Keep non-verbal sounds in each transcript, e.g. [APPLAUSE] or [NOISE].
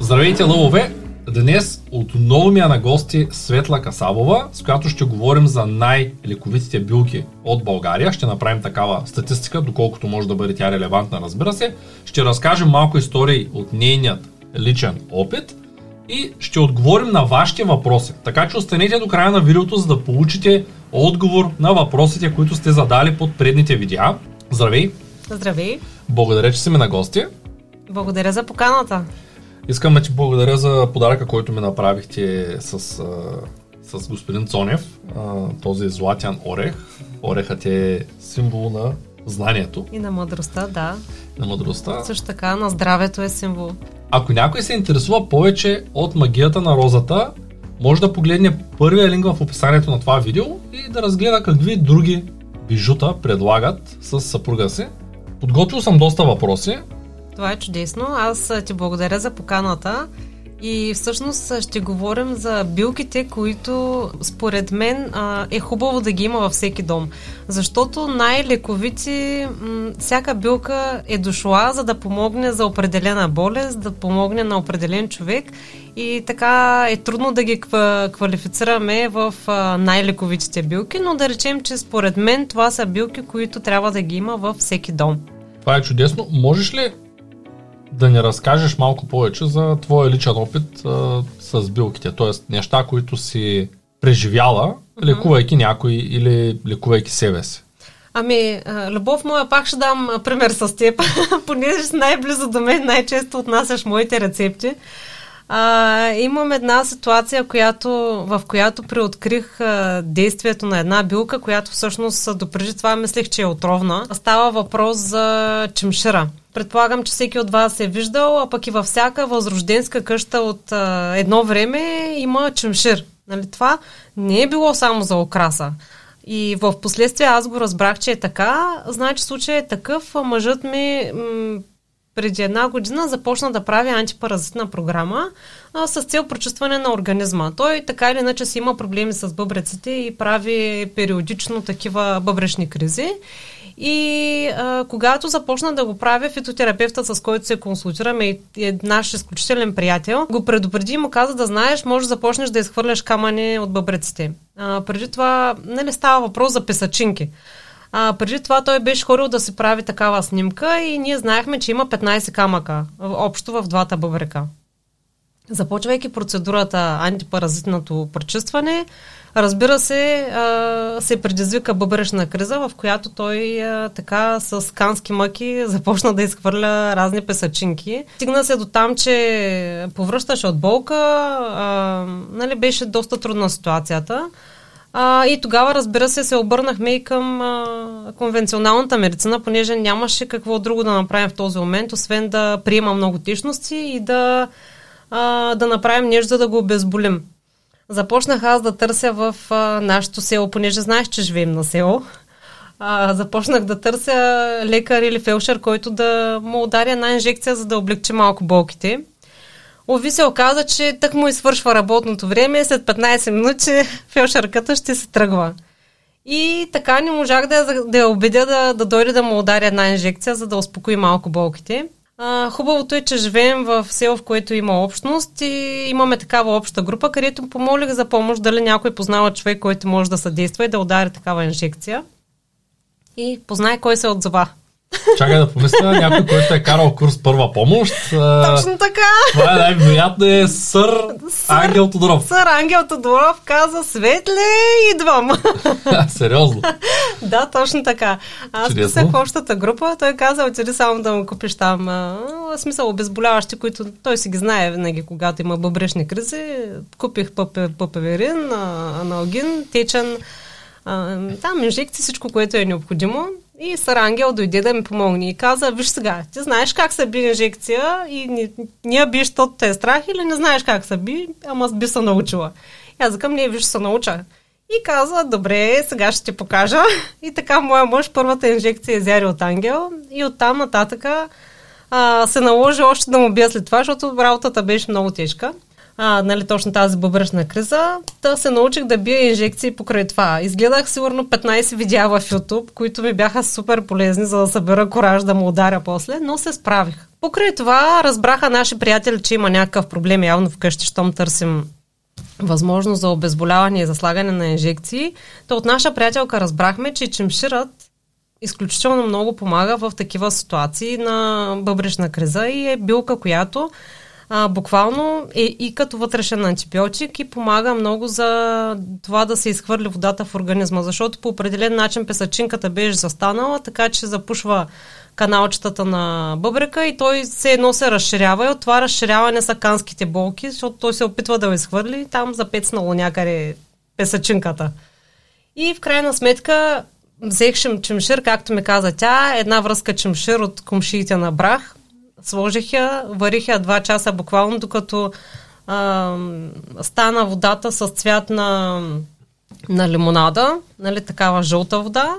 Здравейте, лъвове! Днес отново ми е на гости Светла Касабова, с която ще говорим за най-лековитите билки от България. Ще направим такава статистика, доколкото може да бъде тя релевантна, разбира се. Ще разкажем малко истории от нейният личен опит и ще отговорим на вашите въпроси. Така че останете до края на видеото, за да получите отговор на въпросите, които сте задали под предните видеа. Здравей! Здравей! Благодаря, че си ми на гости. Благодаря за поканата. Искам да ти благодаря за подаръка, който ми направихте с, с господин Цонев, този златян орех. Орехът е символ на знанието. И на мъдростта, да. На мъдростта. Също така на здравето е символ. Ако някой се интересува повече от магията на розата, може да погледне първия линк в описанието на това видео и да разгледа какви други бижута предлагат с съпруга си. Подготвил съм доста въпроси. Това е чудесно. Аз ти благодаря за поканата. И всъщност ще говорим за билките, които според мен е хубаво да ги има във всеки дом. Защото най-лековити, всяка билка е дошла за да помогне за определена болест, да помогне на определен човек и така е трудно да ги квалифицираме в най-лековитите билки, но да речем, че според мен това са билки, които трябва да ги има във всеки дом. Това е чудесно. Можеш ли да ни разкажеш малко повече за твоя личен опит а, с билките, т.е. неща, които си преживяла, лекувайки някой или лекувайки себе си. Ами, любов моя, пак ще дам пример с теб, [LAUGHS] понеже си най-близо до мен, най-често отнасяш моите рецепти. А, имам една ситуация, която, в която преоткрих а, действието на една билка, която всъщност допреди това мислех, че е отровна. Става въпрос за чемшира. Предполагам, че всеки от вас е виждал, а пък и във всяка възрожденска къща от а, едно време има чемшир. Нали? Това не е било само за окраса. И в последствие аз го разбрах, че е така. Значи случай е такъв. Мъжът ми м- преди една година започна да прави антипаразитна програма а, с цел прочистване на организма. Той така или иначе си има проблеми с бъбреците и прави периодично такива бъбречни кризи. И а, когато започна да го правя, фитотерапевта, с който се консултираме и е наш изключителен приятел, го предупреди и му каза да знаеш, може да започнеш да изхвърляш камъни от бъбреците. А, преди това, нали, става въпрос за песачинки. А, преди това той беше хорил да се прави такава снимка и ние знаехме, че има 15 камъка общо в двата бъбрека. Започвайки процедурата антипаразитното прочистване, разбира се, се предизвика бъбрешна криза, в която той така с кански мъки [LAUGHS] започна да изхвърля разни песачинки. Стигна се до там, че повръщаше от болка, нали, беше доста трудна ситуацията. А, и тогава, разбира се, се обърнахме и към а, конвенционалната медицина, понеже нямаше какво друго да направим в този момент, освен да приема много течности и да, а, да направим нещо, за да го обезболим. Започнах аз да търся в а, нашото село, понеже знаеш, че живеем на село. А, започнах да търся лекар или фелшер, който да му удари една инжекция, за да облегчи малко болките. Ови се оказа, че тък му извършва работното време, след 15 минути фелшерката ще се тръгва. И така не можах да, да я убедя да, да дойде да му удари една инжекция, за да успокои малко болките. А, хубавото е, че живеем в село, в което има общност и имаме такава обща група, където помолих за помощ дали някой познава човек, който може да съдейства и да удари такава инжекция. И познай кой се отзова. Чакай да помисля, някой, който е карал курс първа помощ. Точно така. Това е най-вероятно е сър, сър Ангел Тодоров. Сър Ангел Тодоров каза, Светле, идвам. [LAUGHS] Сериозно? да, точно така. Аз писах в общата група, той каза, отиди само да му купиш там, а, смисъл обезболяващи, които той си ги знае винаги, когато има бъбрешни кризи. Купих папеверин, аналгин, течен, там инжекции, всичко, което е необходимо. И Сарангел дойде да ми помогне и каза, виж сега, ти знаеш как се би инжекция и не, ние би, защото те е страх или не знаеш как се би, ама би се научила. И аз към не, виж, се науча. И каза, добре, сега ще ти покажа. [LAUGHS] И така моя мъж първата инжекция изяри от ангел и оттам нататъка а, се наложи още да му бия след това, защото работата беше много тежка а, нали, точно тази бъбръчна криза, да се научих да бия инжекции покрай това. Изгледах сигурно 15 видеа в YouTube, които ми бяха супер полезни, за да събера кораж да му ударя после, но се справих. Покрай това разбраха наши приятели, че има някакъв проблем явно вкъщи, щом търсим възможност за обезболяване и за слагане на инжекции, то от наша приятелка разбрахме, че чемширът изключително много помага в такива ситуации на бъбречна криза и е билка, която а, буквално е и като вътрешен антибиотик и помага много за това да се изхвърли водата в организма, защото по определен начин песачинката беше застанала, така че запушва каналчетата на бъбрека и той се едно се разширява и от това разширяване са канските болки, защото той се опитва да го изхвърли там запецнало някъде песачинката. И в крайна сметка взех чемшир, както ми каза тя, една връзка чемшир от комшиите на брах, сложих я, варих я два часа буквално, докато а, стана водата с цвят на, на лимонада, нали, такава жълта вода.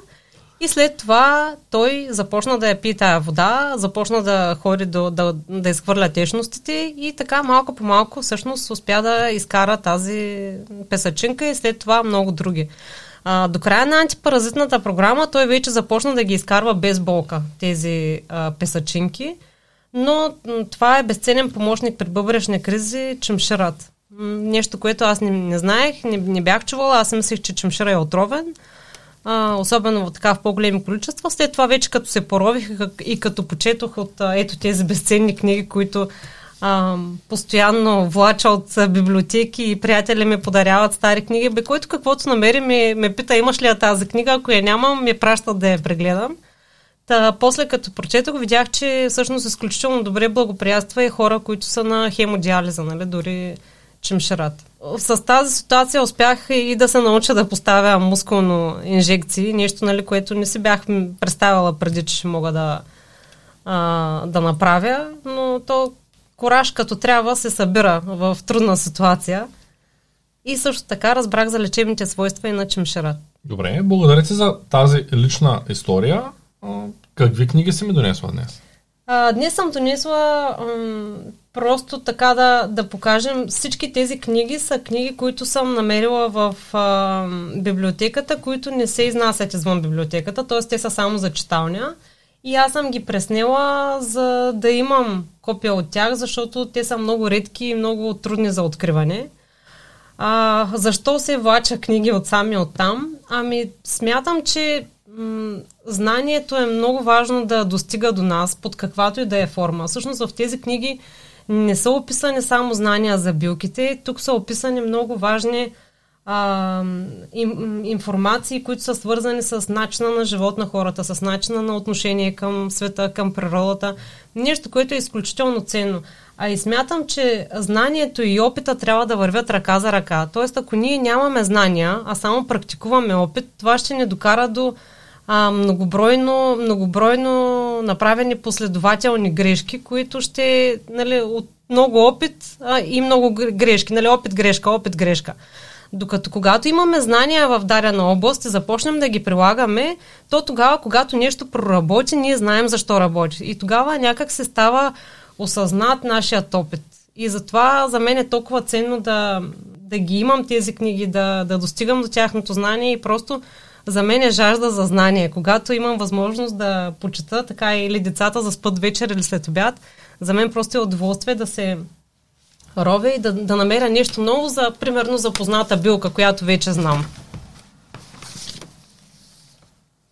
И след това той започна да я пие тая вода, започна да ходи до, да, да изхвърля течностите и така малко по малко всъщност успя да изкара тази песачинка и след това много други. А, до края на антипаразитната програма той вече започна да ги изкарва без болка, тези а, песачинки, но това е безценен помощник при бъбречни кризи, чемшират. Нещо, което аз не, не знаех, не, не бях чувала, аз мислех, че чемшира е отровен а, особено така в по-големи количества. След това вече като се порових и като почетох от ето тези безценни книги, които а, постоянно влача от библиотеки и приятели ми подаряват стари книги, бе, който каквото намери ме, ме пита имаш ли я тази книга, ако я нямам, ми пращат да я прегледам. Та, после като прочетох, видях, че всъщност изключително добре благоприятства и хора, които са на хемодиализа, нали, дори чемшират. С тази ситуация успях и да се науча да поставя мускулно инжекции, нещо, нали, което не си бях представила преди, че ще мога да, а, да направя, но то кораж като трябва се събира в трудна ситуация. И също така разбрах за лечебните свойства и на чемшират. Добре, благодаря ти за тази лична история. Какви книги си ми донесла днес? А, днес съм донесла м- просто така да, да покажем. Всички тези книги са книги, които съм намерила в а, библиотеката, които не се изнасят извън библиотеката, т.е. те са само за читалня. И аз съм ги преснела за да имам копия от тях, защото те са много редки и много трудни за откриване. А, защо се влача книги от сами от там? Ами, смятам, че знанието е много важно да достига до нас под каквато и да е форма. Всъщност в тези книги не са описани само знания за билките, тук са описани много важни а, им, информации, които са свързани с начина на живот на хората, с начина на отношение към света, към природата. Нещо, което е изключително ценно. А и смятам, че знанието и опита трябва да вървят ръка за ръка. Тоест, ако ние нямаме знания, а само практикуваме опит, това ще ни докара до а, многобройно, многобройно направени последователни грешки, които ще, нали, от много опит а, и много грешки, нали, опит, грешка, опит, грешка. Докато когато имаме знания в дадена област и започнем да ги прилагаме, то тогава, когато нещо проработи, ние знаем защо работи. И тогава някак се става осъзнат нашият опит. И затова за мен е толкова ценно да, да ги имам тези книги, да, да достигам до тяхното знание и просто за мен е жажда за знание. Когато имам възможност да почета така или децата заспът вечер или след обяд, за мен просто е удоволствие да се ровя и да, да намеря нещо ново за, примерно, за позната билка, която вече знам.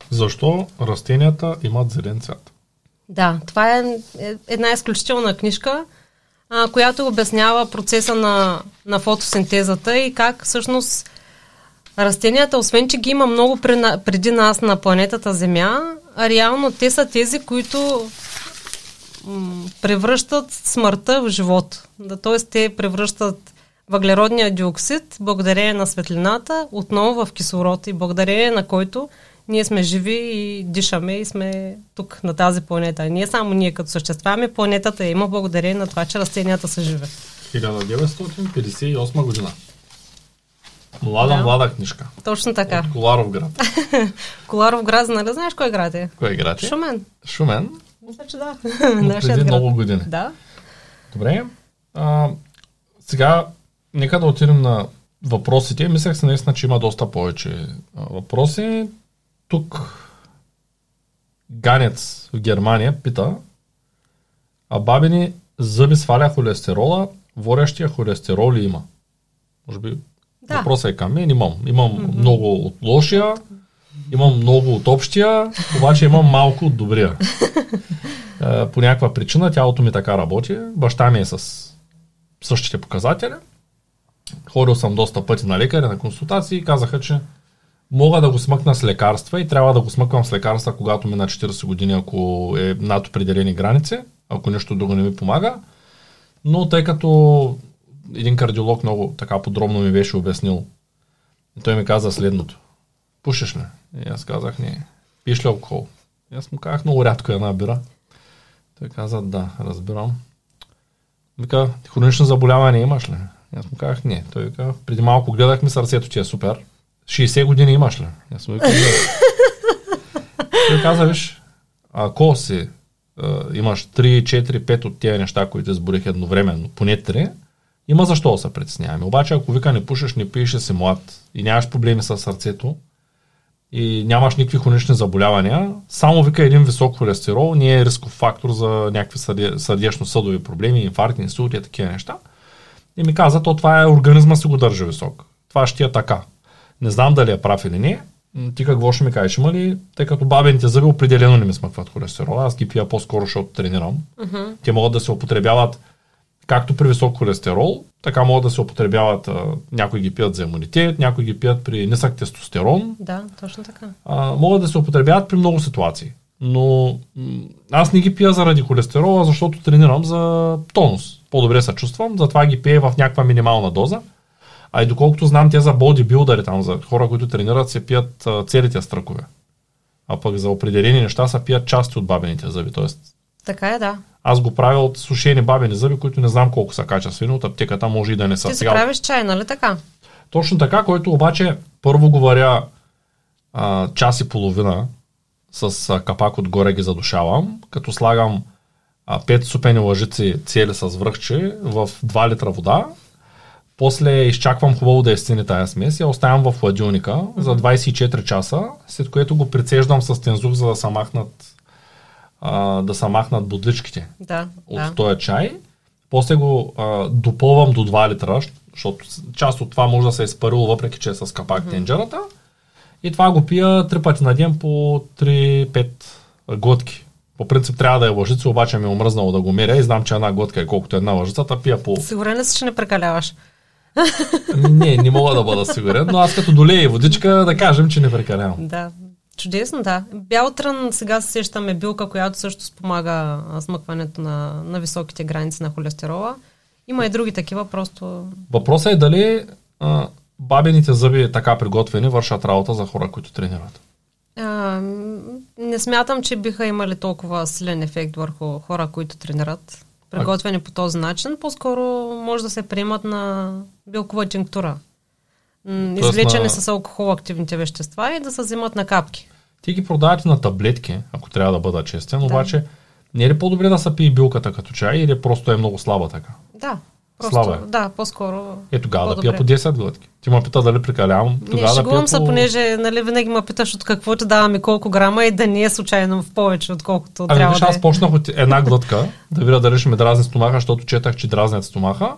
Защо растенията имат зелен цвят? Да, това е, е една изключителна книжка, а, която обяснява процеса на, на фотосинтезата и как всъщност Растенията, освен че ги има много преди нас на планетата Земя, реално те са тези, които превръщат смъртта в живот. Да, т.е. те превръщат въглеродния диоксид, благодарение на светлината, отново в кислород и благодарение на който ние сме живи и дишаме и сме тук на тази планета. И ние само ние като съществуваме, планетата е има благодарение на това, че растенията са живи. 1958 година. Млада, да. млада книжка. Точно така. От Коларов град. [LAUGHS] Коларов град, нали знаеш кой град е? Кой град е? Шумен. Шумен? Мисля, че да. [LAUGHS] Преди град. много години. Да. Добре. А, сега, нека да отидем на въпросите. Мислех се наистина, че има доста повече въпроси. Тук Ганец в Германия пита а бабини зъби сваля холестерола, водещия холестерол ли има? Може би Да. въпросът е към мен. Имам. Имам mm-hmm. много от лошия, имам много от общия, обаче имам малко от добрия. [LAUGHS] Е, По някаква причина тялото ми така работи. Баща ми е с същите показатели. Ходил съм доста пъти на лекаря, на консултации и казаха, че мога да го смъкна с лекарства и трябва да го смъквам с лекарства, когато мина 40 години, ако е над определени граници, ако нещо друго не ми помага. Но тъй като един кардиолог много така подробно ми беше обяснил, и той ми каза следното. Пушиш ли? И аз казах, не. Пиш ли алкохол? И аз му казах много рядко една бира. Той каза, да, разбирам. Вика, хронично заболяване имаш ли? И аз му казах, не. Той вика, преди малко гледахме сърцето ти е супер. 60 години имаш ли? И аз му викам. Той каза, виж, ако си а, имаш 3, 4, 5 от тези неща, които изборих едновременно, поне 3, има защо да се притесняваме. Обаче, ако вика не пушиш, не пиеш, и си млад и нямаш проблеми с сърцето и нямаш никакви хронични заболявания, само вика един висок холестерол не е рисков фактор за някакви сърде- сърдечно-съдови проблеми, инфаркти, инсулти и такива неща. И ми каза, то това е организма си го държа висок. Това ще е така. Не знам дали е прав или не. Ти какво ще ми кажеш, има ли, тъй като бабените зъби определено не ми смъкват холестерола, аз ги пия по-скоро, защото тренирам. Мгм. Те могат да се употребяват както при висок холестерол, така могат да се употребяват, а, някои ги пият за имунитет, някои ги пият при нисък тестостерон, Да, точно така. а, могат да се употребяват при много ситуации. Но м, аз не ги пия заради холестерола, защото тренирам за тонус. По-добре се чувствам, затова ги пия в някаква минимална доза. А и доколкото знам, те за бодибилдъри, там за хора, които тренират, се пият а, целите стръкове. А пък за определени неща се пият части от бабените зъби. Тоест, Така е, да. Аз го правя от сушени бабени зъби, които не знам колко са качествени, от аптеката може и да не са. Ти си Сега, правиш чай, нали така? Точно така, който обаче първо го варя а, час и половина с а, капак отгоре ги задушавам, като слагам а, 5 супени лъжици цели с връхче в 2 литра вода. После изчаквам хубаво да естини тая смес и я оставям в хладилника за 24 часа, след което го прицеждам с тензух, за да се махнат, а, да се махнат бодличките Да, от да. този чай. После го а, допълвам до 2 литра, защото част от това може да се е изпарило, въпреки че е с капак mm-hmm. тенджерата. И това го пия три пъти на ден по 3-5 глътки. По принцип трябва да е лъжица, обаче ми е омръзнало да го меря и знам, че една глътка е колкото една лъжица, та пия по... Сигурен ли си, че не прекаляваш? Не, не мога да бъда сигурен, но аз като долея и водичка да кажем, че не прекалявам. Да. Чудесно, да. Бял трън, сега се сещаме билка, която също спомага а, смъкването на, на високите граници на холестерола. Има и други такива, просто... Въпросът е дали а, бабените зъби така приготвени вършат работа за хора, които тренират. А, не смятам, че биха имали толкова силен ефект върху хора, които тренират. Приготвени по този начин, по-скоро може да се приемат на билкова тинктура. М, Извлечени на- с алкохол активните вещества и да се взимат на капки. Ти ги продават на таблетки, ако трябва да бъда честен, Да. обаче не е ли по-добре да се пие билката като чай или просто е много слаба така? Да. Просто, Слабо е. Да, по-скоро. Е, тогава да пия По-добре. по 10 глътки. Ти ме пита дали прекалявам, Не, тогава да пия шегувам се, по... понеже нали, винаги ме питаш от какво ти давам и колко грама и да не е случайно в повече, отколкото Ами трябва виж, да аз е. почнах от една глътка, да видя дали ще ме дразни стомаха, защото четах, че дразнят стомаха.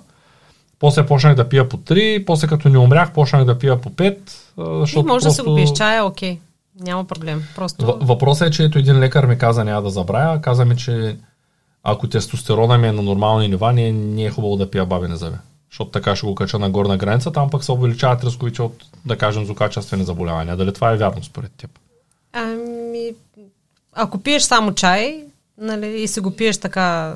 После почнах да пия по 3, после като не умрях, почнах да пия по 5, а, И защото може да си го просто- пиеш чая, окей. Няма проблем. Просто... В- Въпросът е, че ето един лекар ми каза, няма да забравя, каза ми, че ако тестостерона ми е на нормални нива, не, не е хубаво да пия бабени зъби. Защото така ще го кача на горна граница, там пък се увеличават рисковите от, да кажем, злокачествени заболявания. Дали това е вярно според теб? Ами, ако пиеш само чай, нали, и си го пиеш така,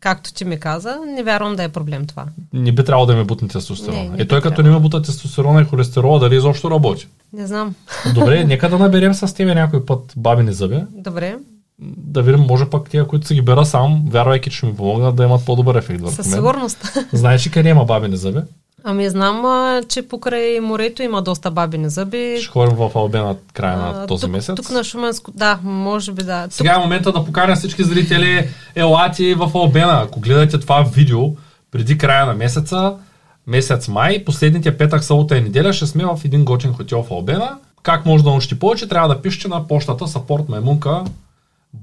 както ти ми каза, не вярвам да е проблем това. Не би трябвало да ми бутне тестостерона. Не, не е, той като не ме бута тестостерона и холестерола, дали изобщо работи? Не знам. Добре, [LAUGHS] нека да наберем с тебе някой път бабини зъби, Добре. да видим, може пък тия, които си ги бера сам, вярвайки, че ми помогнат да имат по-добър ефект върху Със мен. сигурност. Знаеш ли къде има бабини зъби? Ами знам, а, че покрай морето има доста бабини зъби. Ще ходим в Албена края на този тук, месец. Тук на Шуменско, да, може би да. Тук, Сега е момента да поканя всички зрители, елати в Албена. Ако гледате това видео преди края на месеца, месец май, последните петък, събота и неделя, ще сме в един готин хотел в Албена. Как може да научите повече, трябва да пишете на почтата support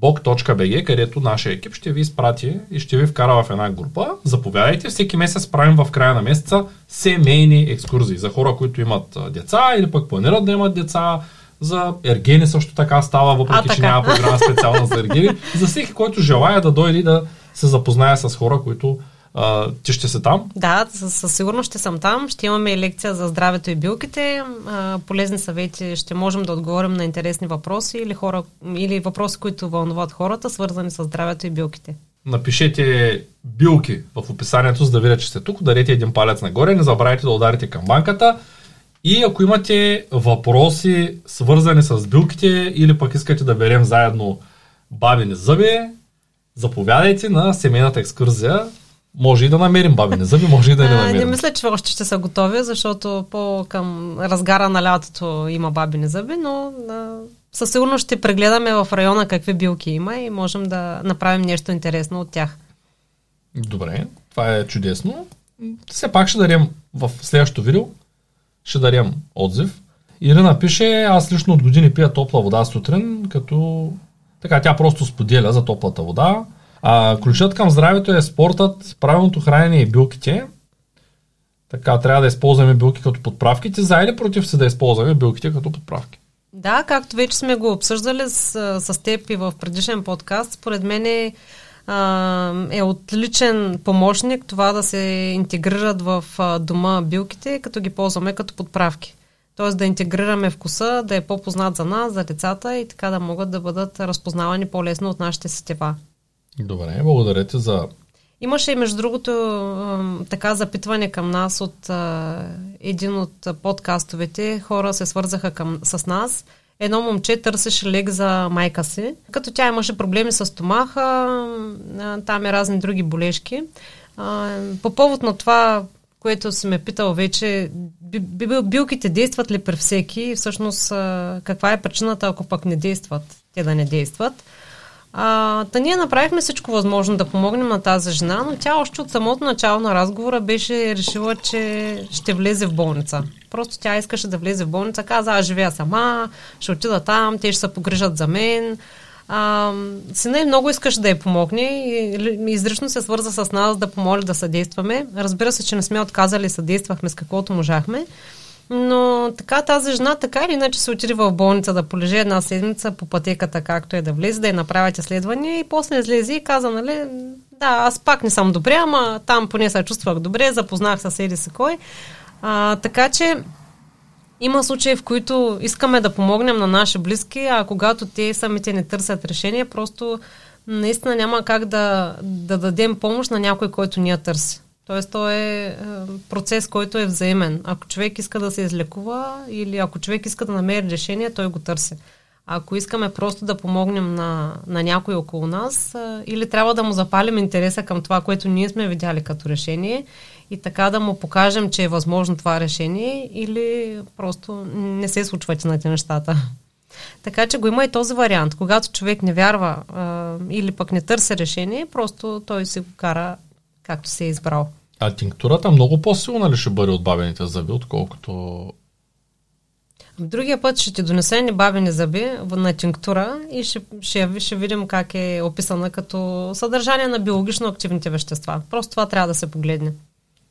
bog.bg, където нашия екип ще ви изпрати и ще ви вкара в една група. Заповядайте, всеки месец правим в края на месеца семейни екскурзии за хора, които имат деца или пък планират да имат деца. За ергени също така става, въпреки а, така. че няма програма специална за ергени. За всеки, който желая да дойде да се запознае с хора, които а, ти ще се там? Да, със сигурност ще съм там. Ще имаме лекция за здравето и билките. А, полезни съвети. Ще можем да отговорим на интересни въпроси или, хора, или въпроси, които вълнуват хората, свързани с здравето и билките. Напишете билки в описанието, за да видя, че сте тук. Ударете един палец нагоре. Не забравяйте да ударите към банката. И ако имате въпроси, свързани с билките, или пък искате да берем заедно бабини зъби, заповядайте на семейната екскурзия може и да намерим бабини зъби, може и да не намерим. Не мисля, че още ще са готови, защото по към разгара на лятото има бабини зъби, но а, със сигурност ще прегледаме в района какви билки има и можем да направим нещо интересно от тях. Добре, това е чудесно. Все пак ще дарим в следващото видео, ще дарим отзив. Ирина пише, аз лично от години пия топла вода сутрин, като така тя просто споделя за топлата вода. А, ключът към здравето е спортът, правилното хранене и билките. Така, трябва да използваме билки като подправки. Ти за или против си да използваме билките като подправки? Да, както вече сме го обсъждали с, с теб и в предишен подкаст, според мен е, е отличен помощник това да се интегрират в дома билките, като ги ползваме като подправки. Тоест да интегрираме вкуса, да е по-познат за нас, за децата и така да могат да бъдат разпознавани по-лесно от нашите сетива. Добре, благодаря ти за... Имаше и между другото така запитване към нас от един от подкастовете. Хора се свързаха към, с нас. Едно момче търсеше лек за майка си, като тя имаше проблеми с стомаха, там е разни други болешки. По повод на това, което си ме питал вече, билките действат ли при всеки и всъщност каква е причината, ако пък не действат, те да не действат. А, та ние направихме всичко възможно да помогнем на тази жена, но тя още от самото начало на разговора беше решила, че ще влезе в болница. Просто тя искаше да влезе в болница, каза, аз живея сама, ще отида там, те ще се погрижат за мен. А, сина и много искаше да й помогне и изрично се свърза с нас да помоли да съдействаме. Разбира се, че не сме отказали, съдействахме с каквото можахме. Но така тази жена така или иначе се отиде в болница да полежи една седмица по пътеката, както е да влезе, да я направят изследвания и после излезе и каза, нали, да, аз пак не съм добре, ама там поне се чувствах добре, запознах се еди си кой. А, така че има случаи, в които искаме да помогнем на наши близки, а когато те самите не търсят решение, просто наистина няма как да, да дадем помощ на някой, който ни я търси. Тоест, то е, е процес, който е взаимен. Ако човек иска да се излекува или ако човек иска да намери решение, той го търси. Ако искаме просто да помогнем на, на някой около нас, е, или трябва да му запалим интереса към това, което ние сме видяли като решение и така да му покажем, че е възможно това решение, или просто не се случват на нещата. Така че го има и този вариант. Когато човек не вярва а, е, или пък не търси решение, просто той се го кара както се е избрал. А тинктурата много по-силна ли ще бъде от бабените зъби, отколкото... Другия път ще ти донесе бабени зъби на тинктура и ще, ще, ще видим как е описана като съдържание на биологично активните вещества. Просто това трябва да се погледне.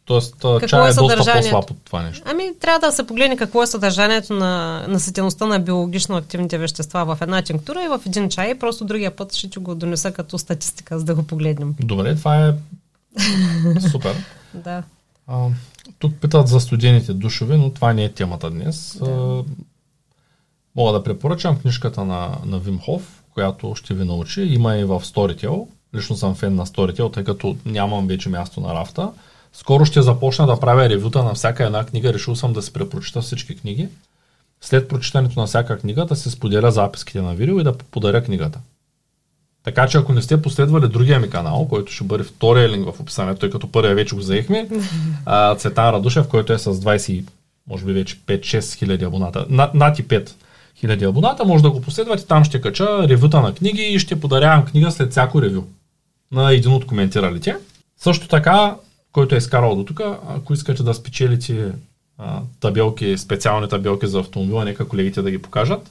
Тоест, какво чай е, е доста по-слаб от това нещо. Ами, трябва да се погледне какво е съдържанието на наситеността на биологично активните вещества в една тинктура и в един чай. Просто другия път ще ти го донеса като статистика, за да го погледнем. Добре, това е Супер. [LAUGHS] да. А, тук питат за студените душове, но това не е темата днес. Да. А, мога да препоръчам книжката на, на Вимхов, която ще ви научи. Има и в Storytel. Лично съм фен на Storytel, тъй като нямам вече място на рафта. Скоро ще започна да правя ревюта на всяка една книга. Решил съм да се препрочита всички книги. След прочитането на всяка книга да се споделя записките на видео и да подаря книгата. Така че ако не сте последвали другия ми канал, който ще бъде втория линк в описанието, тъй като първия вече го взехме, Цветан Радушев, който е с 20, може би вече 5-6 хиляди абоната, над и 5 хиляди абоната, може да го последвате, там ще кача ревюта на книги и ще подарявам книга след всяко ревю на един от коментиралите. Също така, който е изкарал до тук, ако искате да спечелите а, табелки, специални табелки за автомобила, нека колегите да ги покажат,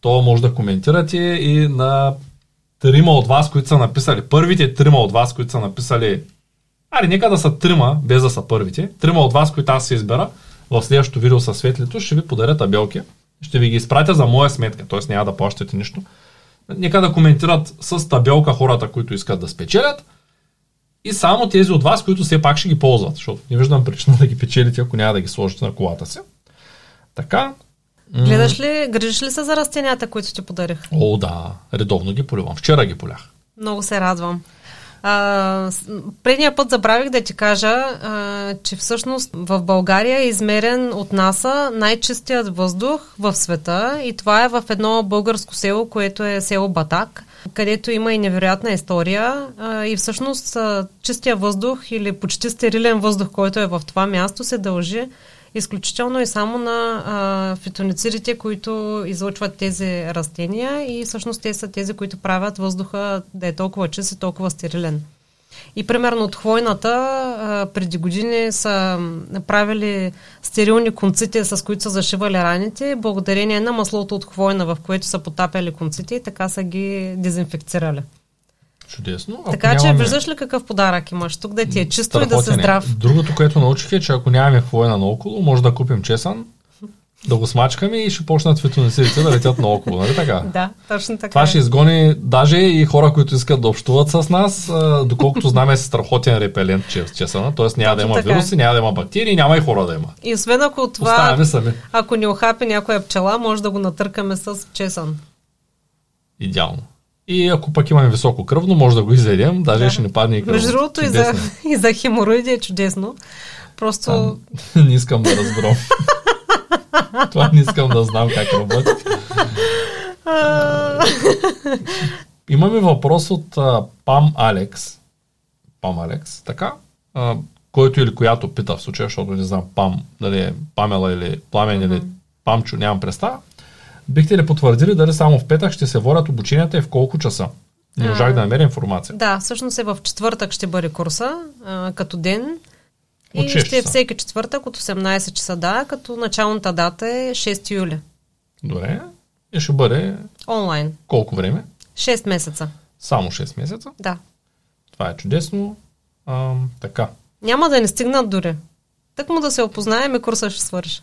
то може да коментирате и на трима от вас, които са написали, първите трима от вас, които са написали, аре, нека да са трима, без да са първите, трима от вас, които аз се избера, в следващото видео със светлито, ще ви подаря табелки. Ще ви ги изпратя за моя сметка, т.е. няма да плащате нищо. Нека да коментират с табелка хората, които искат да спечелят и само тези от вас, които все пак ще ги ползват, защото не виждам причина да ги печелите, ако няма да ги сложите на колата си. Така. Гледаш ли, грижиш ли се за растенията, които ти подарих? О, да, редовно ги поливам. Вчера ги полях. Много се радвам. А, предния път забравих да ти кажа, а, че всъщност в България е измерен от НАСА най-чистият въздух в света и това е в едно българско село, което е село Батак, където има и невероятна история а, и всъщност а, чистия въздух или почти стерилен въздух, който е в това място, се дължи изключително и само на а, фитоницидите, които излъчват тези растения и всъщност те са тези, които правят въздуха да е толкова чист и толкова стерилен. И примерно от хвойната а, преди години са правили стерилни конците, с които са зашивали раните, благодарение на маслото от хвойна, в което са потапяли конците и така са ги дезинфекцирали. Чудесно. Ако така нямаме... че виждаш ли какъв подарък имаш тук, да ти е чисто и да си здрав. Другото, което научих е, че ако нямаме хвоена наоколо, може да купим чесан, да го смачкаме и ще почнат фитонесирите да летят наоколо, нали така? [LAUGHS] Да, точно така. Това е. ще изгони даже и хора, които искат да общуват с нас, доколкото знаме е страхотен репелент че, чесана, т.е. няма да има така. Е. вируси, няма да има бактерии, няма и хора да има. И освен ако това, сами. ако ни охапи някоя пчела, може да го натъркаме с чесан. Идеално. И ако пък имаме високо кръвно, може да го изедем, даже да. ще не падне и кръвно. Между другото и за, [LAUGHS] и за хемороиди е чудесно. Просто... А, [LAUGHS] не искам да разберам. [LAUGHS] Това не искам да знам как работи. Имаме въпрос от а, Пам Алекс. Пам Алекс, така? А, който или която пита в случая, защото не знам Пам, дали е Памела или Пламен mm-hmm. или Памчо, нямам представа. Бихте ли потвърдили дали само в петък ще се водят обученията и в колко часа? Не можах да намеря информация. Да, всъщност е в четвъртък ще бъде курса, а, като ден. И ще е всеки четвъртък от 18 часа, да, като началната дата е 6 юли. Добре. И ще бъде... Онлайн. Колко време? 6 месеца. Само 6 месеца? Да. Това е чудесно. А, така. Няма да не стигнат дори. Так му да се опознаем и курса ще свърши.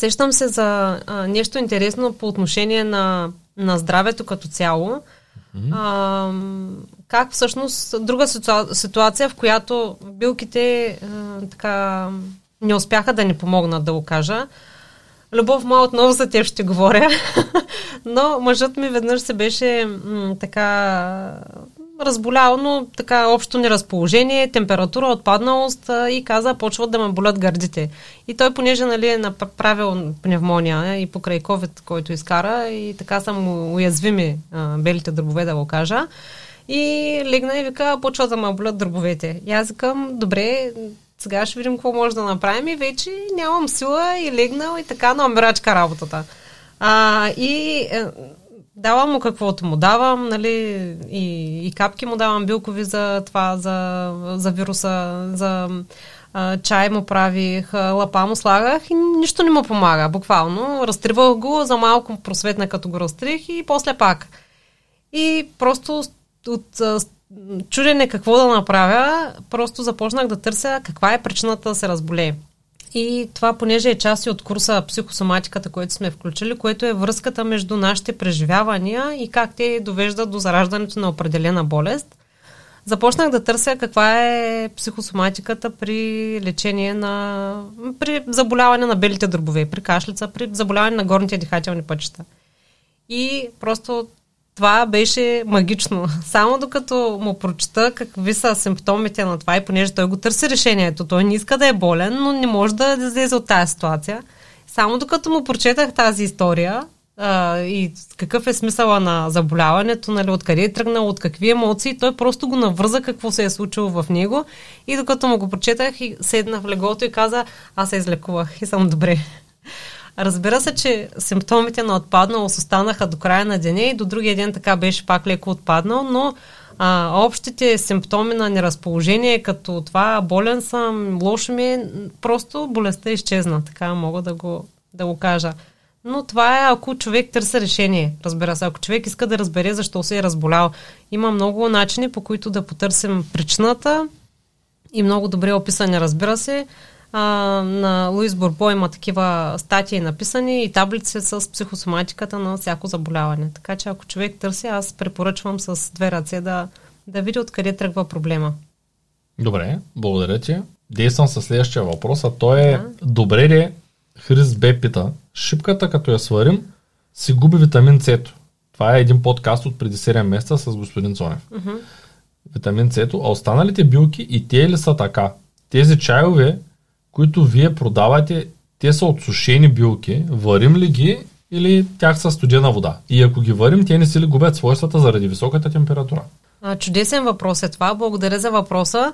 Сещам се за а, нещо интересно по отношение на, на здравето като цяло. Mm-hmm. А, как всъщност друга ситуа, ситуация, в която билките а, така не успяха да ни помогнат, да го кажа. Любов моя отново за теб ще говоря, [LAUGHS] но мъжът ми веднъж се беше м, така разболял, но така общо неразположение, температура, отпадналост и каза, почват да ме болят гърдите. И той, понеже нали, е направил пневмония и покрай COVID, който изкара, и така са му уязвими а, белите дробове, да го кажа. И легна и вика, почва да ме болят дробовете. И аз викам, добре, сега ще видим какво може да направим и вече нямам сила и легнал и така на омирачка работата. А, и е, давам му каквото му давам, нали, и, и капки му давам билкови за това, за, за вируса, за а, чай му правих, лапа му слагах и нищо не му помага, буквално. Разтривах го, за малко просветна като го разтрих и после пак. И просто от чудене какво да направя, просто започнах да търся каква е причината да се разболее. И това, понеже е част от курса психосоматиката, който сме включили, което е връзката между нашите преживявания и как те довеждат до зараждането на определена болест. Започнах да търся каква е психосоматиката при лечение на... при заболяване на белите дробове, при кашлица, при заболяване на горните дихателни пътища. И просто това беше магично. Само докато му прочета какви са симптомите на това и понеже той го търси решението, той не иска да е болен, но не може да излезе от тази ситуация. Само докато му прочетах тази история а, и какъв е смисъла на заболяването, нали, откъде е тръгнал, от какви емоции, той просто го навърза какво се е случило в него и докато му го прочетах седна в леглото и каза, аз се излекувах и съм добре. Разбира се, че симптомите на отпадналост останаха до края на деня и до другия ден така беше пак леко отпаднал, но а, общите симптоми на неразположение, като това болен съм, лошо ми е, просто болестта изчезна, така мога да го, да го кажа. но това е ако човек търси решение, разбира се. Ако човек иска да разбере защо се е разболял. Има много начини, по които да потърсим причината и много добре описани, разбира се. А, на Луис Бурбо има такива статии написани и таблици с психосоматиката на всяко заболяване. Така че ако човек търси, аз препоръчвам с две ръце да, да види откъде тръгва проблема. Добре, благодаря ти. Действам със следващия въпрос, а той е да. добре ли Хрис Б пита, шипката като я сварим, си губи витамин С. Това е един подкаст от преди 7 месеца с господин Цонев. Uh-huh. Витамин С, а останалите билки и те ли са така? Тези чайове, които вие продавате, те са от сушени билки, варим ли ги или тях са студена вода? И ако ги варим, те не си ли губят свойствата заради високата температура? А, чудесен въпрос е това. Благодаря за въпроса.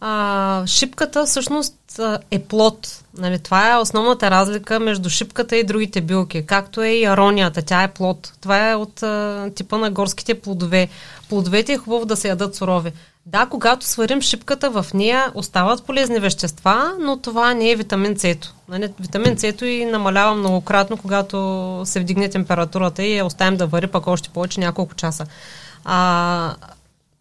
А, шипката всъщност е плод. Нали, това е основната разлика между шипката и другите билки, както е и аронията. Тя е плод. Това е от а, типа на горските плодове. Плодовете е хубаво да се ядат сурови. Да, когато сварим шипката, в нея остават полезни вещества, но това не е витамин С. Нали, витамин С и намалява многократно, когато се вдигне температурата и я оставим да вари пък още повече няколко часа. А,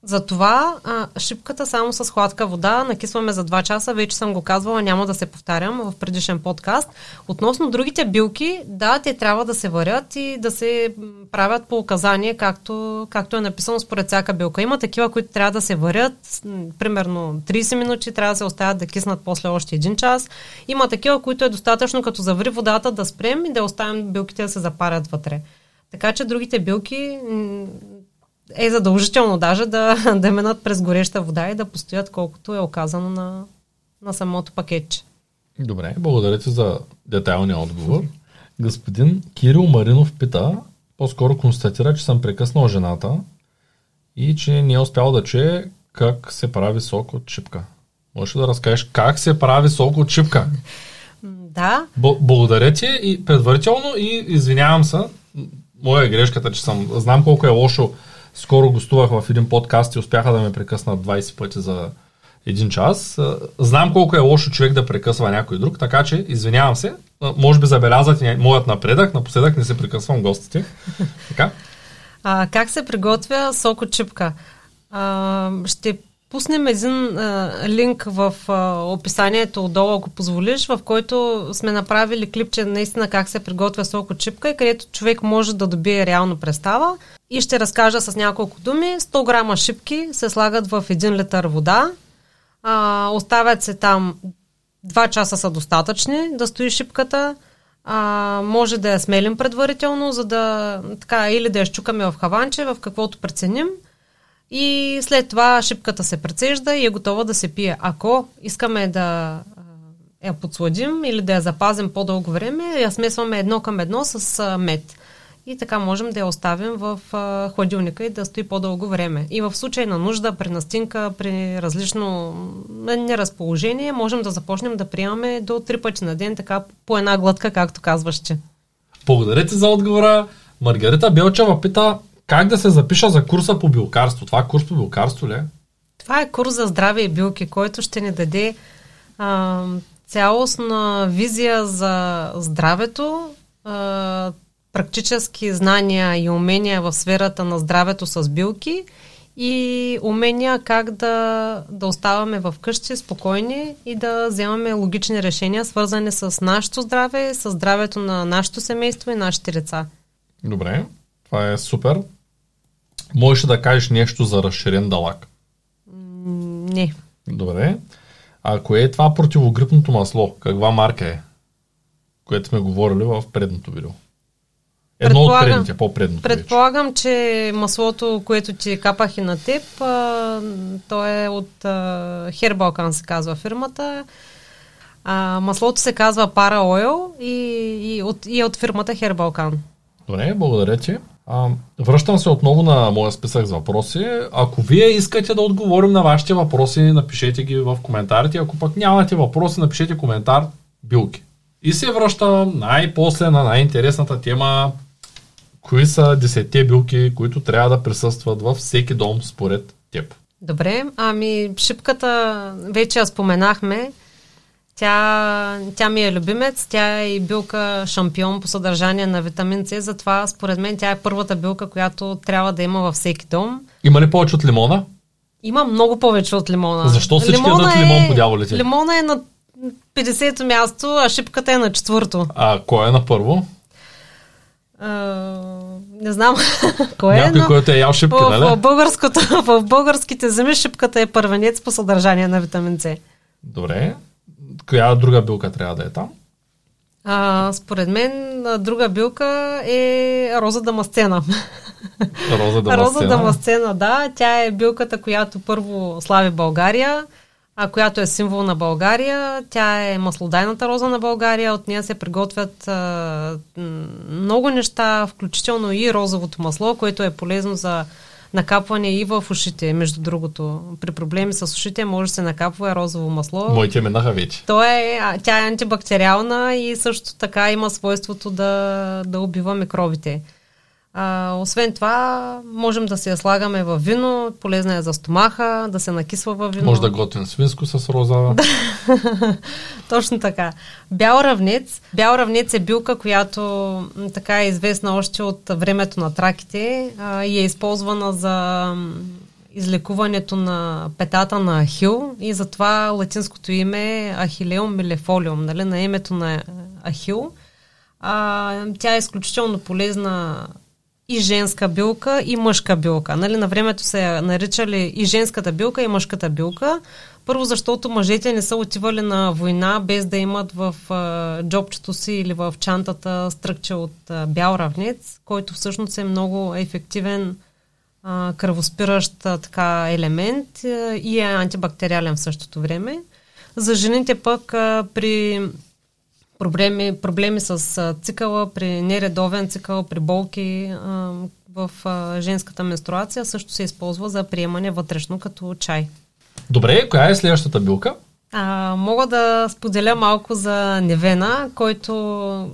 затова а, шипката само с хладка вода накисваме за 2 часа. Вече съм го казвала, няма да се повтарям в предишен подкаст. Относно другите билки, да, те трябва да се варят и да се правят по указание, както, както е написано според всяка билка. Има такива, които трябва да се варят, примерно 30 минути, трябва да се оставят да киснат после още един час. Има такива, които е достатъчно като заври водата да спрем и да оставим билките да се запарят вътре. Така че другите билки е задължително даже да, [LAUGHS] да минат през гореща вода и да постоят колкото е оказано на, на самото пакетче. Добре, благодаря ти за детайлния отговор. Господин Кирил Маринов пита, по-скоро констатира, че съм прекъснал жената и че не е успял да чуе как се прави сок от чипка. Можеш да разкажеш как се прави сок от чипка? [LAUGHS] Да. Б- благодаря ти и предварително и извинявам се. Моя е грешката, че съм. Знам колко е лошо скоро гостувах в един подкаст и успяха да ме прекъснат 20 пъти за един час. Знам колко е лошо човек да прекъсва някой друг, така че извинявам се. Може би забелязвате моят напредък, напоследък не се прекъсвам гостите. Така? А, как се приготвя сок от чипка? А, ще пуснем един а, линк в а, описанието отдолу, ако позволиш, в който сме направили клипче наистина как се приготвя сок от чипка и където човек може да добие реално представа. И ще разкажа с няколко думи. 100 грама шипки се слагат в 1 литър вода. А, оставят се там 2 часа са достатъчни да стои шипката. А, може да я смелим предварително, за да така, или да я щукаме в хаванче, в каквото преценим. И след това шипката се прецежда и е готова да се пие. Ако искаме да я подсладим или да я запазим по-дълго време, я смесваме едно към едно с мед и така можем да я оставим в хладилника и да стои по-дълго време. И в случай на нужда, при настинка, при различно неразположение, можем да започнем да приемаме до три пъти на ден, така по една глътка, както казваш, че. Благодаря ти за отговора. Маргарита Белчева пита как да се запиша за курса по билкарство. Това е курс по билкарство ли? Това е курс за здраве и билки, който ще ни даде а, цялостна визия за здравето, а, практически знания и умения в сферата на здравето с билки и умения как да, да оставаме в къщи спокойни и да вземаме логични решения, свързани с нашето здраве, с здравето на нашето семейство и нашите деца. Добре, това е супер. Можеш да кажеш нещо за разширен далак? Не. Добре. А кое е това противогрипното масло? Каква марка е? Което сме говорили в предното видео. Едно от предните, по-предното. Предполагам, вече. че маслото, което ти капах и на теб, а, то е от а, Хербалкан се казва фирмата. А, маслото се казва Para Oil и, и, от, и е от фирмата Хербалкан. Добре, благодаря ти. А, връщам се отново на моя списък с въпроси. Ако вие искате да отговорим на вашите въпроси, напишете ги в коментарите. Ако пък нямате въпроси, напишете коментар билки. И се връщам най-после на най-интересната тема кои са десетте билки, които трябва да присъстват във всеки дом според теб? Добре, ами шипката вече я споменахме. Тя, тя ми е любимец, тя е и билка шампион по съдържание на витамин С, затова според мен тя е първата билка, която трябва да има във всеки дом. Има ли повече от лимона? Има много повече от лимона. Защо всички лимона ядат лимон по дяволите? Лимона е на 50-то място, а шипката е на четвърто. А кой е на първо? не знам [LAUGHS] кое е. Някой, който е ял шипка, в, нали? В, българското, [LAUGHS] в българските земи шипката е първенец по съдържание на витамин С. Добре. Коя друга билка трябва да е там? А, според мен друга билка е роза дамасцена. Роза [LAUGHS] дамасцена? роза дамасцена, да. Тя е билката, която първо слави България а, която е символ на България. Тя е маслодайната роза на България. От нея се приготвят а, много неща, включително и розовото масло, което е полезно за накапване и в ушите, между другото. При проблеми с ушите може да се накапва розово масло. Моите минаха вече. То е, тя е антибактериална и също така има свойството да, да убива микробите. А, освен това, можем да се я слагаме в вино, полезна е за стомаха, да се накисва в вино. Може да готвим свинско с роза. [LAUGHS] Точно така. Бял равнец. Бял равнец е билка, която така е известна още от времето на траките а, и е използвана за излекуването на петата на Ахил и затова латинското име е Ахилеум милефолиум, нали, на името на Ахил. А, тя е изключително полезна и женска билка, и мъжка билка. Нали, на времето са наричали и женската билка, и мъжката билка. Първо, защото мъжете не са отивали на война без да имат в а, джобчето си или в чантата стръкче от а, бял равнец, който всъщност е много ефективен а, кръвоспиращ а, така елемент а, и е антибактериален в същото време. За жените пък а, при проблеми, проблеми с цикъла, при нередовен цикъл, при болки а, в а, женската менструация също се използва за приемане вътрешно като чай. Добре, коя е следващата билка? А, мога да споделя малко за Невена, който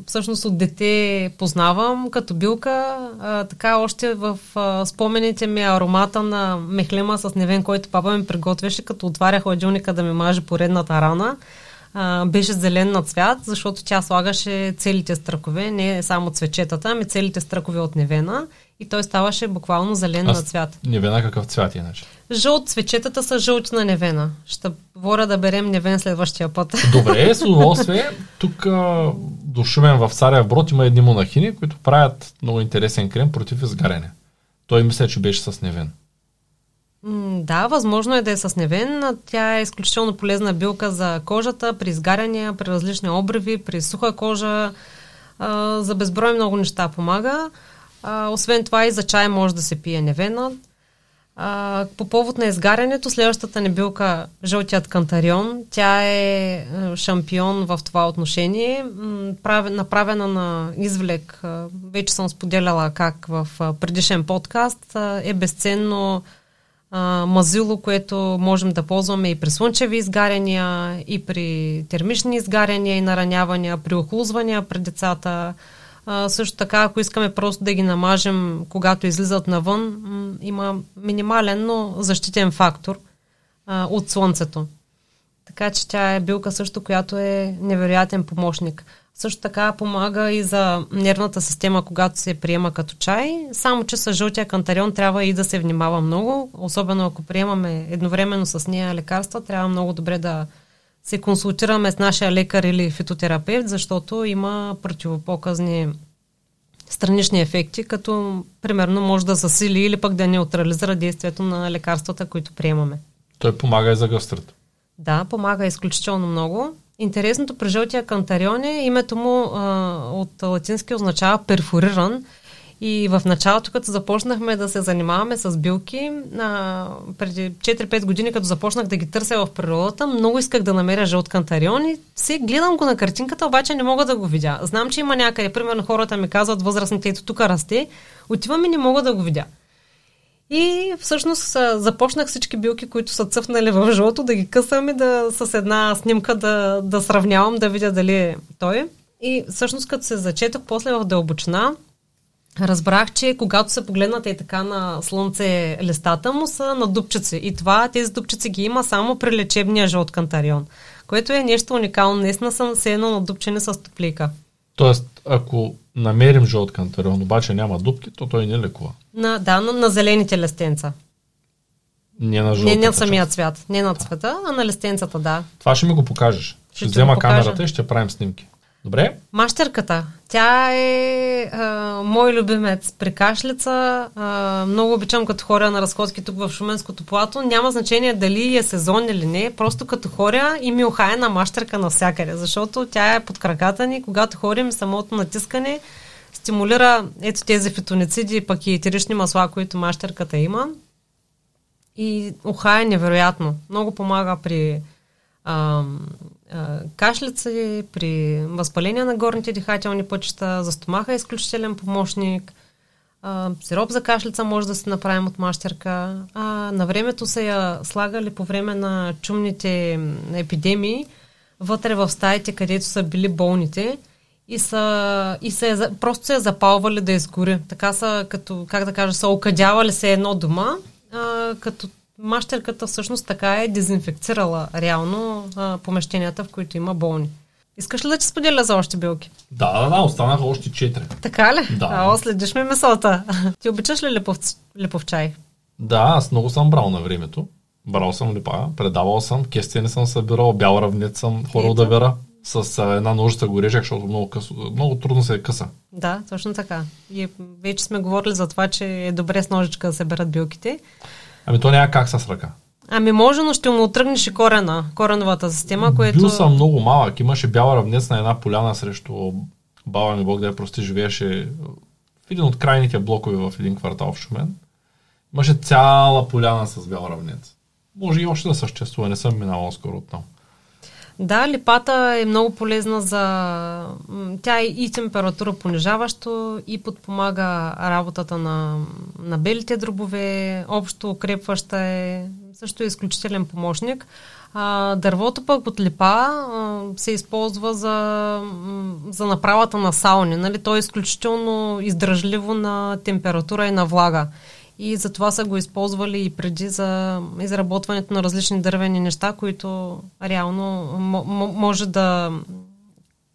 всъщност от дете познавам като билка. А, така още в а, спомените ми аромата на мехлема с Невен, който папа ми приготвяше, като отваря хладилника да ми маже поредната рана а, беше зелен на цвят, защото тя слагаше целите стръкове, не само цвечетата, ами целите стръкове от невена и той ставаше буквално зелен а на цвят. Невена какъв цвят иначе? Жълт, цвечетата са жълти на невена. Ще говоря да берем невен следващия път. [LAUGHS] Добре, с удоволствие. Тук до Шумен в Царев Брод има едни монахини, които правят много интересен крем против изгаряне. Той мисля, че беше с невен. Да, възможно е да е с невен. Тя е изключително полезна билка за кожата, при изгаряния, при различни обриви, при суха кожа. За безброй много неща помага. Освен това и за чай може да се пие невена. По повод на изгарянето, следващата ни билка жълтият кантарион. Тя е шампион в това отношение. Направена на извлек, вече съм споделяла как в предишен подкаст, е безценно а, мазило, което можем да ползваме и при слънчеви изгаряния, и при термични изгаряния и наранявания, при охлузвания при децата. А, също така, ако искаме просто да ги намажем, когато излизат навън, м- има минимален, но защитен фактор а, от слънцето. Така че тя е билка също, която е невероятен помощник. Също така помага и за нервната система, когато се приема като чай. Само, че с жълтия кантарион трябва и да се внимава много. Особено ако приемаме едновременно с нея лекарства, трябва много добре да се консултираме с нашия лекар или фитотерапевт, защото има противопоказни странични ефекти, като примерно може да засили или пък да неутрализира действието на лекарствата, които приемаме. Той помага и за гъстрата. Да, помага изключително много. Интересното при жълтия кантарион е името му а, от латински означава перфориран. И в началото, като започнахме да се занимаваме с билки, а, преди 4-5 години, като започнах да ги търся в природата, много исках да намеря жълт кантарион и се гледам го на картинката, обаче не мога да го видя. Знам, че има някъде, примерно хората ми казват, възрастните, ето тук расте, отивам и не мога да го видя. И всъщност започнах всички билки, които са цъфнали в жълто, да ги късам и да с една снимка да, да сравнявам, да видя дали е той. И всъщност като се зачетох после в дълбочина, разбрах, че когато се погледнат и така на слънце листата му са на дупчици. И това, тези дупчици ги има само при лечебния жълт кантарион. което е нещо уникално. Наистина съм се едно надупчени с топлика. Тоест, ако намерим жълт кантарион, обаче няма дупки, то той не лекува. На, да, на, на зелените листенца. Не на Не жълтата на самия част. цвят. Не на цвета, а на листенцата, да. Това ще ми го покажеш. Ще, Ще взема покажа. камерата и ще правим снимки. Добре? Мащерката. Тя е а, мой любимец при кашлица. А, много обичам като хоря на разходки тук в Шуменското плато. Няма значение дали е сезон или не. Просто като хоря и ми охая на мащерка навсякъде. Защото тя е под краката ни. Когато хорим, самото натискане стимулира ето тези фитонициди, пък и етерични масла, които мащерката има. И уха е невероятно. Много помага при а, а, кашлици, при възпаление на горните дихателни пътища, за стомаха е изключителен помощник. А, сироп за кашлица може да се направим от мащерка. А, на времето са я слагали по време на чумните епидемии вътре в стаите, където са били болните и са, и за- просто се я запалвали да изгори. Така са, като, как да кажа, са окадявали се едно дома, а, като мащерката всъщност така е дезинфекцирала реално а, помещенията, в които има болни. Искаш ли да ти споделя за още билки? Да, да, да, останаха още четири. Така ли? Да. А, следиш ми мисълта. [LAUGHS] Ти обичаш ли липов, липов чай? Да, аз много съм брал на времето. Брал съм липа, предавал съм, кестени съм събирал, бял равнец съм хорал Ето. да бера. С а, една ножица го режех, защото много, късо, много трудно се е къса. Да, точно така. И вече сме говорили за това, че е добре с ножичка да се берат билките. Ами то няма как с ръка. Ами може, но ще му отръгнеш и корена, кореновата система, което... Бил съм много малък. Имаше бял равнец на една поляна срещу баба ми Бог да я прости, живееше в един от крайните блокове в един квартал в Шумен. Имаше цяла поляна с бял равнец. Може и още да съществува, не съм минавал скоро оттам. Да, липата е много полезна за... Тя е и температура понижаващо, и подпомага работата на, на белите дробове, общо укрепваща е, също е изключителен помощник. А, дървото пък от липа а, се използва за, за направата на сауни. Нали? То е изключително издръжливо на температура и на влага. И затова са го използвали и преди за изработването на различни дървени неща, които реално може да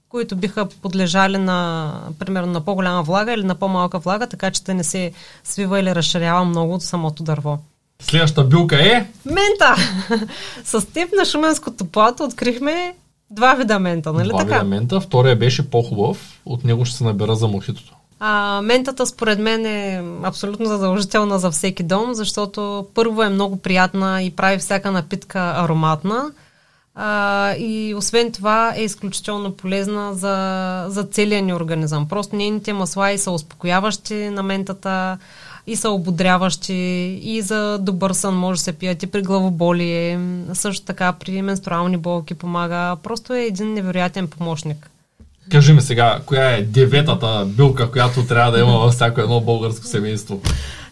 които биха подлежали на, примерно, на по-голяма влага или на по-малка влага, така че да не се свива или разширява много от самото дърво. Следващата билка е... Мента! [LAUGHS] С теб на Шуменското плато открихме два вида мента, нали Два така? вида мента. Втория беше по-хубав. От него ще се набера за мохитото. А, ментата според мен е абсолютно задължителна за всеки дом, защото първо е много приятна и прави всяка напитка ароматна. А, и освен това е изключително полезна за, за целия ни организъм. Просто нейните масла и са успокояващи на ментата, и са ободряващи, и за добър сън може да се пият и при главоболие, също така при менструални болки помага. Просто е един невероятен помощник. Кажи ми сега, коя е деветата билка, която трябва да има във всяко едно българско семейство?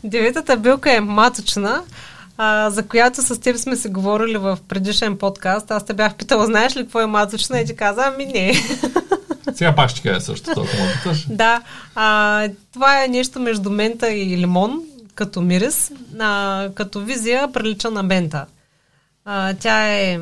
Деветата билка е маточна, а, за която с теб сме се говорили в предишен подкаст. Аз те бях питала, знаеш ли какво е маточна? И ти каза, ами не. Сега пак ще кажа също, ако ме питаш. да, а, това е нещо между мента и лимон, като мирис. А, като визия прилича на мента. А, тя е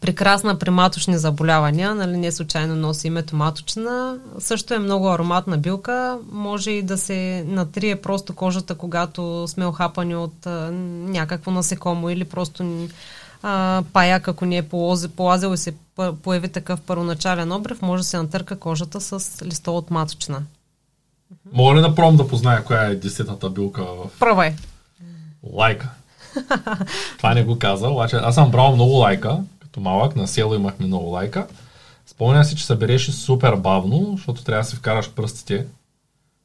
прекрасна при маточни заболявания, нали, не случайно носи името маточна. Също е много ароматна билка. Може и да се натрие просто кожата, когато сме охапани от а, някакво насекомо или просто а, паяк, ако не е полазил и се появи такъв първоначален обрев, може да се натърка кожата с листо от маточна. Мога ли да пробвам да позная коя е десетата билка в Пробвай. лайка? [LAUGHS] Това не го каза, обаче аз съм брал много лайка, като малък, на село имахме много лайка. Спомням си, че се береше супер бавно, защото трябва да си вкараш пръстите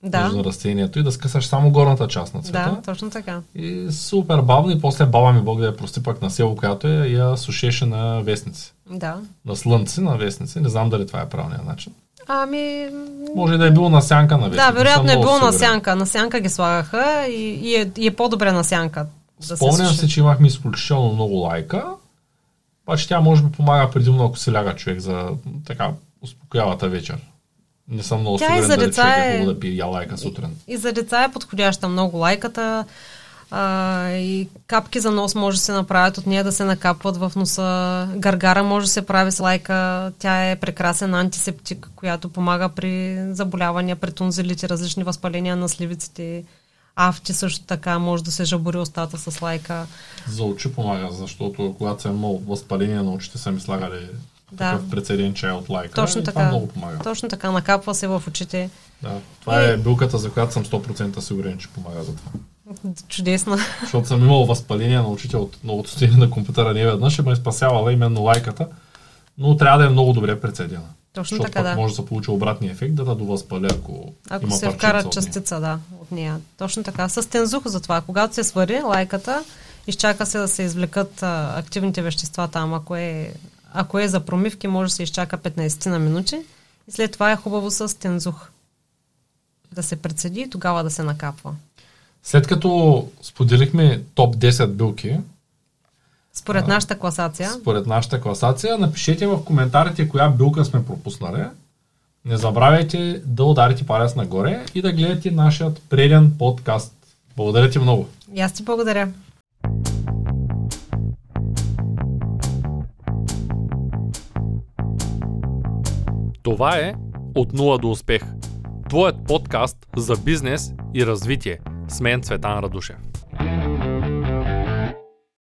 Да, между растението и да скъсаш само горната част на цвета. да, точно така. И супер бавно и после баба ми Бог да я прости пък на село, която е, я сушеше на вестници. Да. На слънце, на вестници. Не знам дали това е правилният начин. Ами, Може да е било на сянка на вестници. да, вероятно е било на сянка. На сянка ги слагаха и, и, е, и е по-добре на сянка. Да Спомням се че имахме изключително много лайка. Обаче тя може би помага предимно ако се ляга човек за така успокоявата вечер. Не съм много и сигурен за дали човек е е- хубаво да пие я лайка сутрин. И за деца е подходяща много лайката. А, и капки за нос може да се направят от нея да се накапват в носа. Гаргара може да се прави с лайка. Тя е прекрасен антисептик, която помага при заболявания, при тунзелите, различни възпаления на сливиците. Авти също така може да се жабори устата с лайка. За очи помага, защото когато съм имал възпаление на очите са ми слагали да. такъв прецеден чай от лайка. Точно и така. Това много помага. Точно така, накапва се в очите. Да, това и... е билката, за която съм 100% сигурен, че помага за това. Чудесно. Защото съм имал възпаление на очите от новото стояние на компютъра не веднъж, ме е спасявала именно лайката, но трябва да е много добре прецедена. Точно Защото така, да. може да се получи обратния ефект, да довъзпаля, ако, ако има се вкара частица, да, от нея. Точно така. С тензух за това. Когато се свари лайката, изчака се да се извлекат а, активните вещества там. Ако е, ако е за промивки, може да се изчака 15 на минути. И след това е хубаво с тензух. Да се прецеди и тогава да се накапва. След като споделихме топ 10 билки, според нашата класация. Според нашата класация, напишете в коментарите коя билка сме пропуснали. Не забравяйте да ударите палец нагоре и да гледате нашият преден подкаст. Благодаря ти много. И аз ти благодаря. Това е От нула до успех. Твоят подкаст за бизнес и развитие. С мен Цветан Радушев.